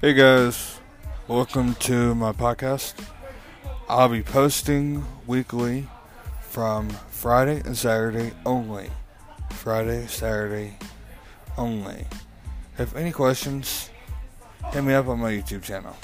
Hey guys, welcome to my podcast. I'll be posting weekly from Friday and Saturday only. Friday, Saturday only. If any questions, hit me up on my YouTube channel.